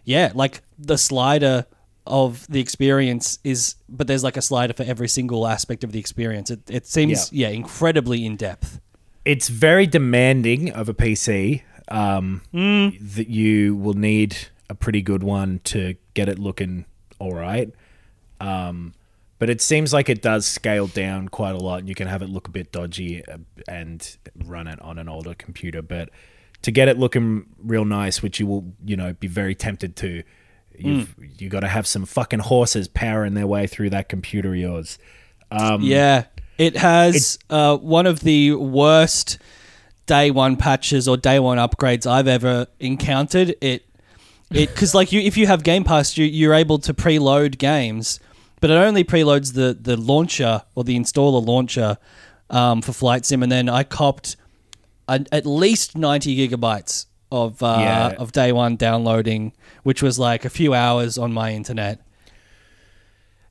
yeah, like the slider of the experience is, but there's like a slider for every single aspect of the experience. It, it seems, yeah. incredibly in depth. it's very demanding of a PC. Um, Hmm. That you will need a pretty good one to get it looking all right. Um, but it seems like it does scale down quite a lot, and you can have it look a bit dodgy uh, and run it on an older computer. But to get it looking real nice, which you will, you know, be very tempted to, you've you got to have some fucking horses powering their way through that computer of yours. Um, yeah, it has uh, one of the worst day one patches or day one upgrades I've ever encountered. It it because like you if you have Game Pass, you you're able to preload games, but it only preloads the the launcher or the installer launcher um, for Flight Sim, and then I copped a, at least ninety gigabytes of uh, Yeah. of day one downloading, which was like a few hours on my internet.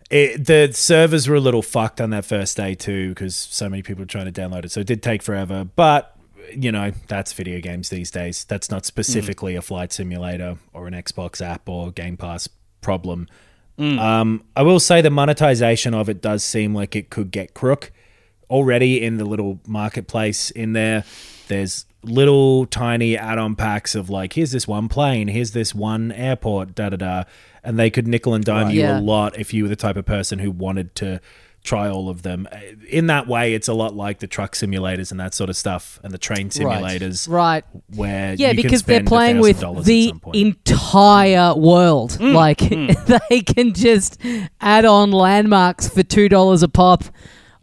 It, the servers were a little fucked on that first day too because so many people were trying to download it. So it did take forever. But you know that's video games these days. That's not specifically a flight simulator or an Xbox app or Game Pass problem. Um, I will say the monetization of it does seem like it could get crook. Already in the little marketplace in there, there's little tiny add-on packs of like, here's this one plane, here's this one airport, da da da, and they could nickel and dime you Yeah. a lot if you were the type of person who wanted to try all of them. In that way, it's a lot like the truck simulators and that sort of stuff, and the train simulators, Right. where Yeah, you can because they're playing with the entire world. Mm, Like *laughs* they can just add on landmarks for two dollars a pop,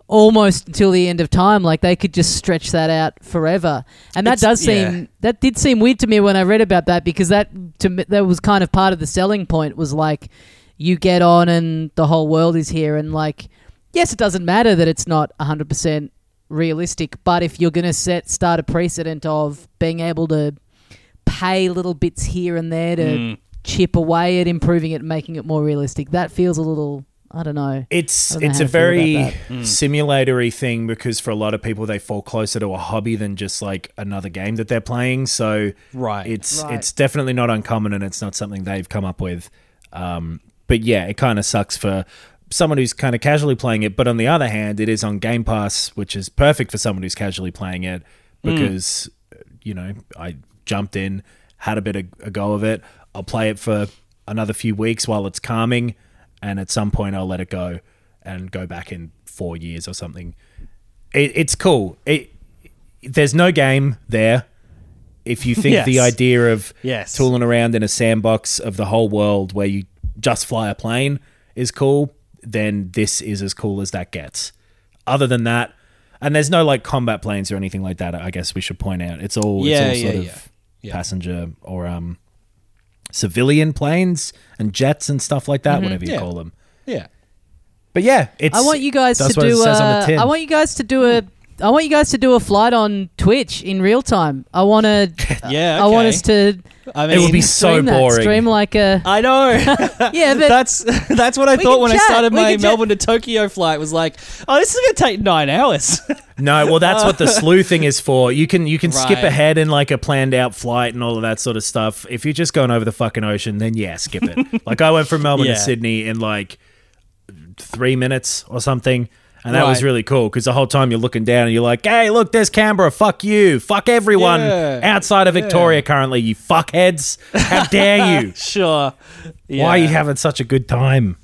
almost until the end of time. Like they could just stretch that out forever. And that It's- does seem yeah. that did seem weird to me when I read about that because that to me, that was kind of part of the selling point was like you get on and the whole world is here and like yes it doesn't matter that it's not 100% realistic but if you're going to set start a precedent of being able to pay little bits here and there to Hmm. chip away at improving it, making it more realistic. That feels a little, I don't know. It's don't know it's a very about simulatory thing because for a lot of people they fall closer to a hobby than just like another game that they're playing. So Right. it's Right. it's definitely not uncommon and it's not something they've come up with. Um, but yeah, it kind of sucks for someone who's kind of casually playing it. But on the other hand, it is on Game Pass, which is perfect for someone who's casually playing it hmm. because you know I jumped in, had a bit of a go of it. I'll play it for another few weeks while it's calming, and at some point I'll let it go and go back in four years or something. it, it's cool. It there's no game there. If you think the *laughs* idea of Yes. tooling around in a sandbox of the whole world where you just fly a plane is cool, then this is as cool as that gets. Other than that, and there's no like combat planes or anything like that. I guess we should point out it's all Yeah, it's all sort yeah, of yeah. Yeah. passenger or um civilian planes and jets and stuff like that, whatever you call them. Yeah. But yeah, it's I want you guys to do. says on the tin. I want you guys to do a. I want you guys to do a flight on Twitch in real time. I want to. *laughs* Yeah. I want us to I mean, it would be so stream that. boring. Stream like a. I know. *laughs* Yeah, *laughs* but that's that's what I thought can when I started We my can chat. Melbourne to Tokyo flight. Was like, oh, this is gonna take nine hours. No, well, that's what the slew thing is for. You can you can skip ahead in like a planned out flight and all of that sort of stuff. If you're just going over the fucking ocean, then yeah, skip it. like I went from Melbourne Yeah. to Sydney in like three minutes or something. And that was really cool because the whole time you're looking down and you're like, hey, look, there's Canberra. Fuck you. Fuck everyone Yeah. outside of Victoria currently, you fuckheads. How *laughs* dare you? sure. Why are you having such a good time?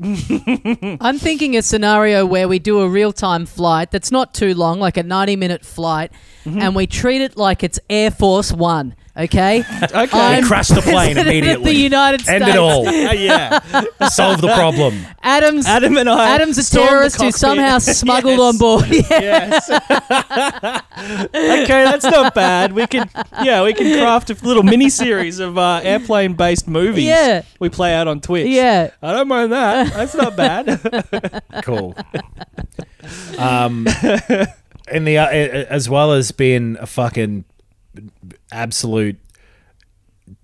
*laughs* I'm thinking a scenario where we do a real time flight that's not too long, like a 90 minute flight, Mm-hmm. and we treat it like it's Air Force One. Okay. *laughs* Okay. I'm crash the plane president of immediately. The United States. End it all. *laughs* yeah. Solve the problem. Adam's Adam and I. Adam's a the terrorist who somehow *laughs* smuggled Yes. on board. Yeah. Yes. okay, that's not bad. We can, yeah, we can craft a little mini series of uh, airplane-based movies. Yeah. we play out on Twitch. Yeah. I don't mind that. That's not bad. cool. Um, in the uh, as well as being a fucking absolute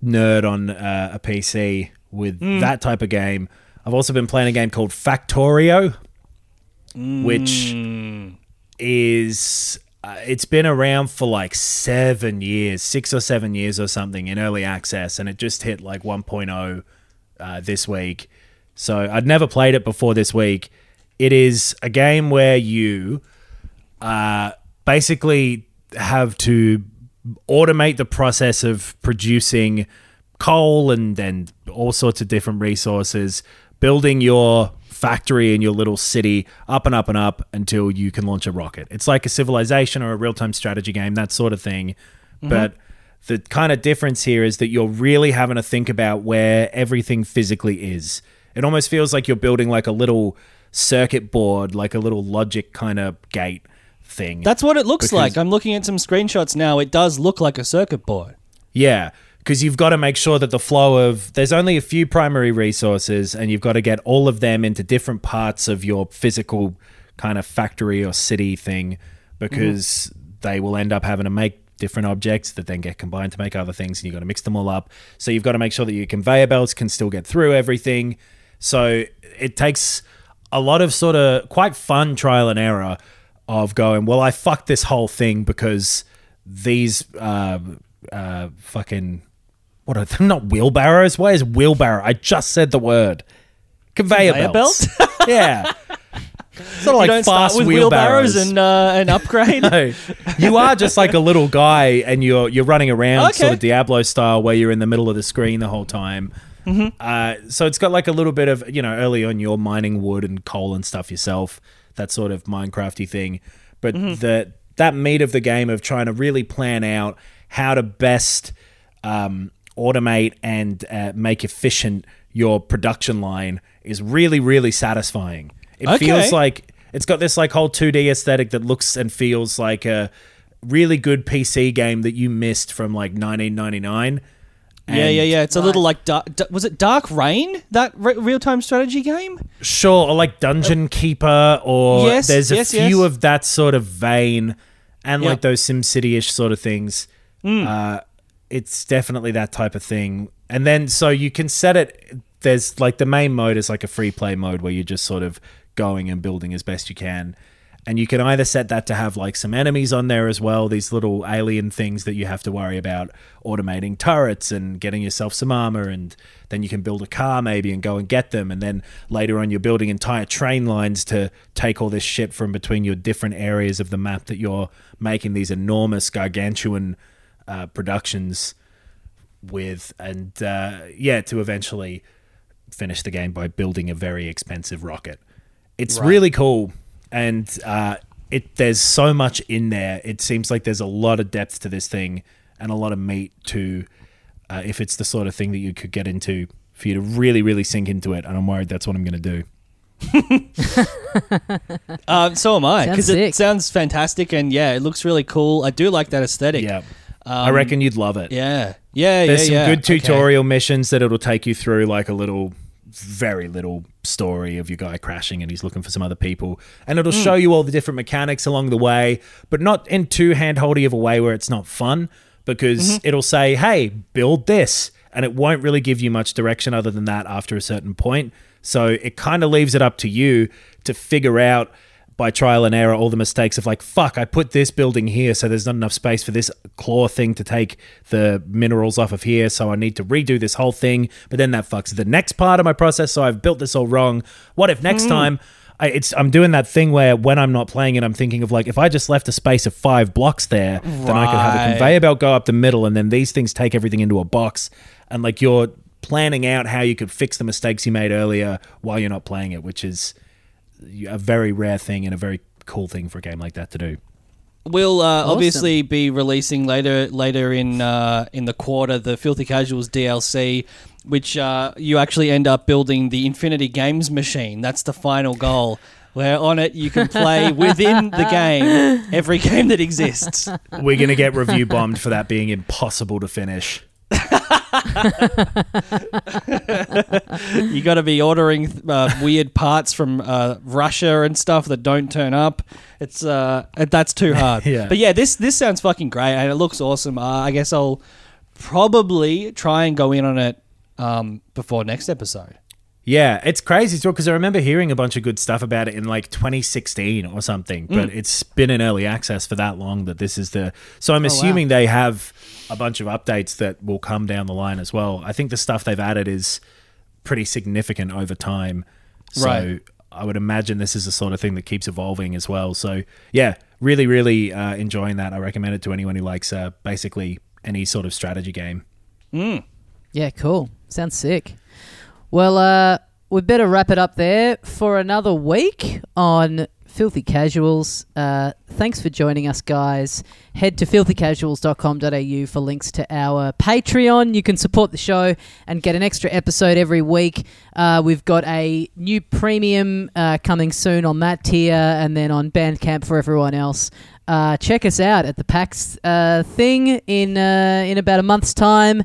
nerd on uh, a PC with that type of game, I've also been playing a game called Factorio, which is uh, it's been around for like seven years, six or seven years or something in early access, and it just hit like 1.0 uh, this week. So I'd never played it before this week. It is a game where you uh, basically have to automate the process of producing coal and and all sorts of different resources, building your factory in your little city up and up and up until you can launch a rocket. It's like a civilization or a real-time strategy game, that sort of thing. Mm-hmm. But the kind of difference here is that you're really having to think about where everything physically is. It almost feels like you're building like a little circuit board, like a little logic kind of gate thing. That's what it looks like. I'm looking at some screenshots now. It does look like a circuit board. Yeah, because you've got to make sure that the flow of there's only a few primary resources, and you've got to get all of them into different parts of your physical kind of factory or city thing, because they will end up having to make different objects that then get combined to make other things, and you've got to mix them all up. So you've got to make sure that your conveyor belts can still get through everything. So it takes a lot of sort of quite fun trial and error of going, well, I fucked this whole thing because these uh, uh, fucking what are they? *laughs* Not wheelbarrows. Why is wheelbarrow? I just said the word. Conveyor, Conveyor belts. *laughs* yeah. Sort of you like don't start fast with wheelbarrows. wheelbarrows and uh, and *laughs* upgrade. No. you are just like a little guy, and you're you're running around sort of Diablo style, where you're in the middle of the screen the whole time. Mm-hmm. Uh, so it's got like a little bit of you know early on you're mining wood and coal and stuff yourself, that sort of Minecrafty thing. But Mm-hmm. the that meat of the game of trying to really plan out how to best um, automate and uh, make efficient your production line is really really satisfying. It Okay. feels like it's got this like whole 2D aesthetic that looks and feels like a really good PC game that you missed from like 1999. Yeah, yeah, yeah. It's a little like dark, was it Dark Reign that re- real time strategy game? Sure, or like Dungeon Keeper, or Yes, there's a yes, few yes. of that sort of vein, and Yeah. like those SimCity-ish sort of things. Hmm. Uh, it's definitely that type of thing. And then so you can set it. There's like the main mode is like a free play mode where you're just sort of going and building as best you can. And you can either set that to have like some enemies on there as well, these little alien things that you have to worry about automating turrets and getting yourself some armor. And then you can build a car maybe and go and get them. And then later on, you're building entire train lines to take all this shit from between your different areas of the map that you're making these enormous, gargantuan uh, productions with. And uh, yeah, to eventually finish the game by building a very expensive rocket. It's really cool, and uh, it there's so much in there. It seems like there's a lot of depth to this thing and a lot of meat to uh, if it's the sort of thing that you could get into for you to really really sink into it. And I'm worried that's what I'm going to do. *laughs* Um, so am I because it sounds fantastic and yeah, it looks really cool. I do like that aesthetic. Yeah. I Um, reckon you'd love it. Yeah. Yeah. Yeah. There's yeah, some yeah. good Okay. tutorial missions that it'll take you through, like a little, very little story of your guy crashing and he's looking for some other people. And it'll hmm. show you all the different mechanics along the way, but not in too handholdy of a way where it's not fun, because mm-hmm. it'll say, hey, build this. And it won't really give you much direction other than that after a certain point. So it kind of leaves it up to you to figure out by trial and error all the mistakes of like fuck i put this building here so there's not enough space for this claw thing to take the minerals off of here so i need to redo this whole thing. But then that fucks the next part of my process so i've built this all wrong. What if next hmm. time I, it's I'm doing that thing where when I'm not playing it, I'm thinking of like if I just left a space of five blocks there, then I could have a conveyor belt go up the middle, and then these things take everything into a box, and like you're planning out how you could fix the mistakes you made earlier while you're not playing it, which is a very rare thing and a very cool thing for a game like that to do. We'll uh, obviously be releasing later later in uh, in the quarter the Filthy Casuals DLC, which uh, you actually end up building the Infinity Games machine. That's the final goal. Where on it you can play *laughs* within the game every game that exists. We're gonna get review bombed for that being impossible to finish. You got to be ordering uh, weird parts from uh, Russia and stuff that don't turn up. It's uh, that's too hard. *laughs* Yeah. But yeah, this this sounds fucking great and it looks awesome. Uh, I guess I'll probably try and go in on it um, before next episode. Yeah, it's crazy because I remember hearing a bunch of good stuff about it in like 2016 or something, but it's been in early access for that long that this is the. So I'm assuming they have a bunch of updates that will come down the line as well. I think the stuff they've added is pretty significant over time. So Right. I would imagine this is the sort of thing that keeps evolving as well. So yeah, really, really uh, enjoying that. I recommend it to anyone who likes uh, basically any sort of strategy game. Yeah, cool. Sounds sick. Well, uh, we better wrap it up there for another week on Filthy Casuals. Uh, thanks for joining us, guys. Head to filthycasuals.com.au for links to our Patreon. You can support the show and get an extra episode every week. Uh, we've got a new premium uh, coming soon on that tier, and then on Bandcamp for everyone else. Uh, check us out at the PAX uh, thing in uh, in about a month's time.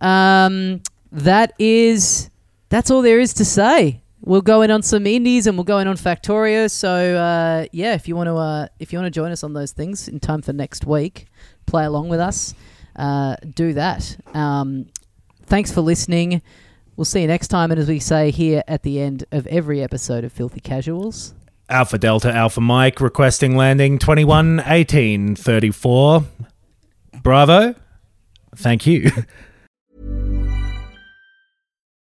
Um, that is that's all there is to say. We'll go in on some indies and we'll go in on Factorio. So uh, yeah, if you want to uh, if you want to join us on those things in time for next week, play along with us. Uh, do that. Um, thanks for listening. We'll see you next time. And as we say here at the end of every episode of Filthy Casuals, Alpha Delta Alpha Mike requesting landing 21 18 34. Bravo. Thank you. *laughs*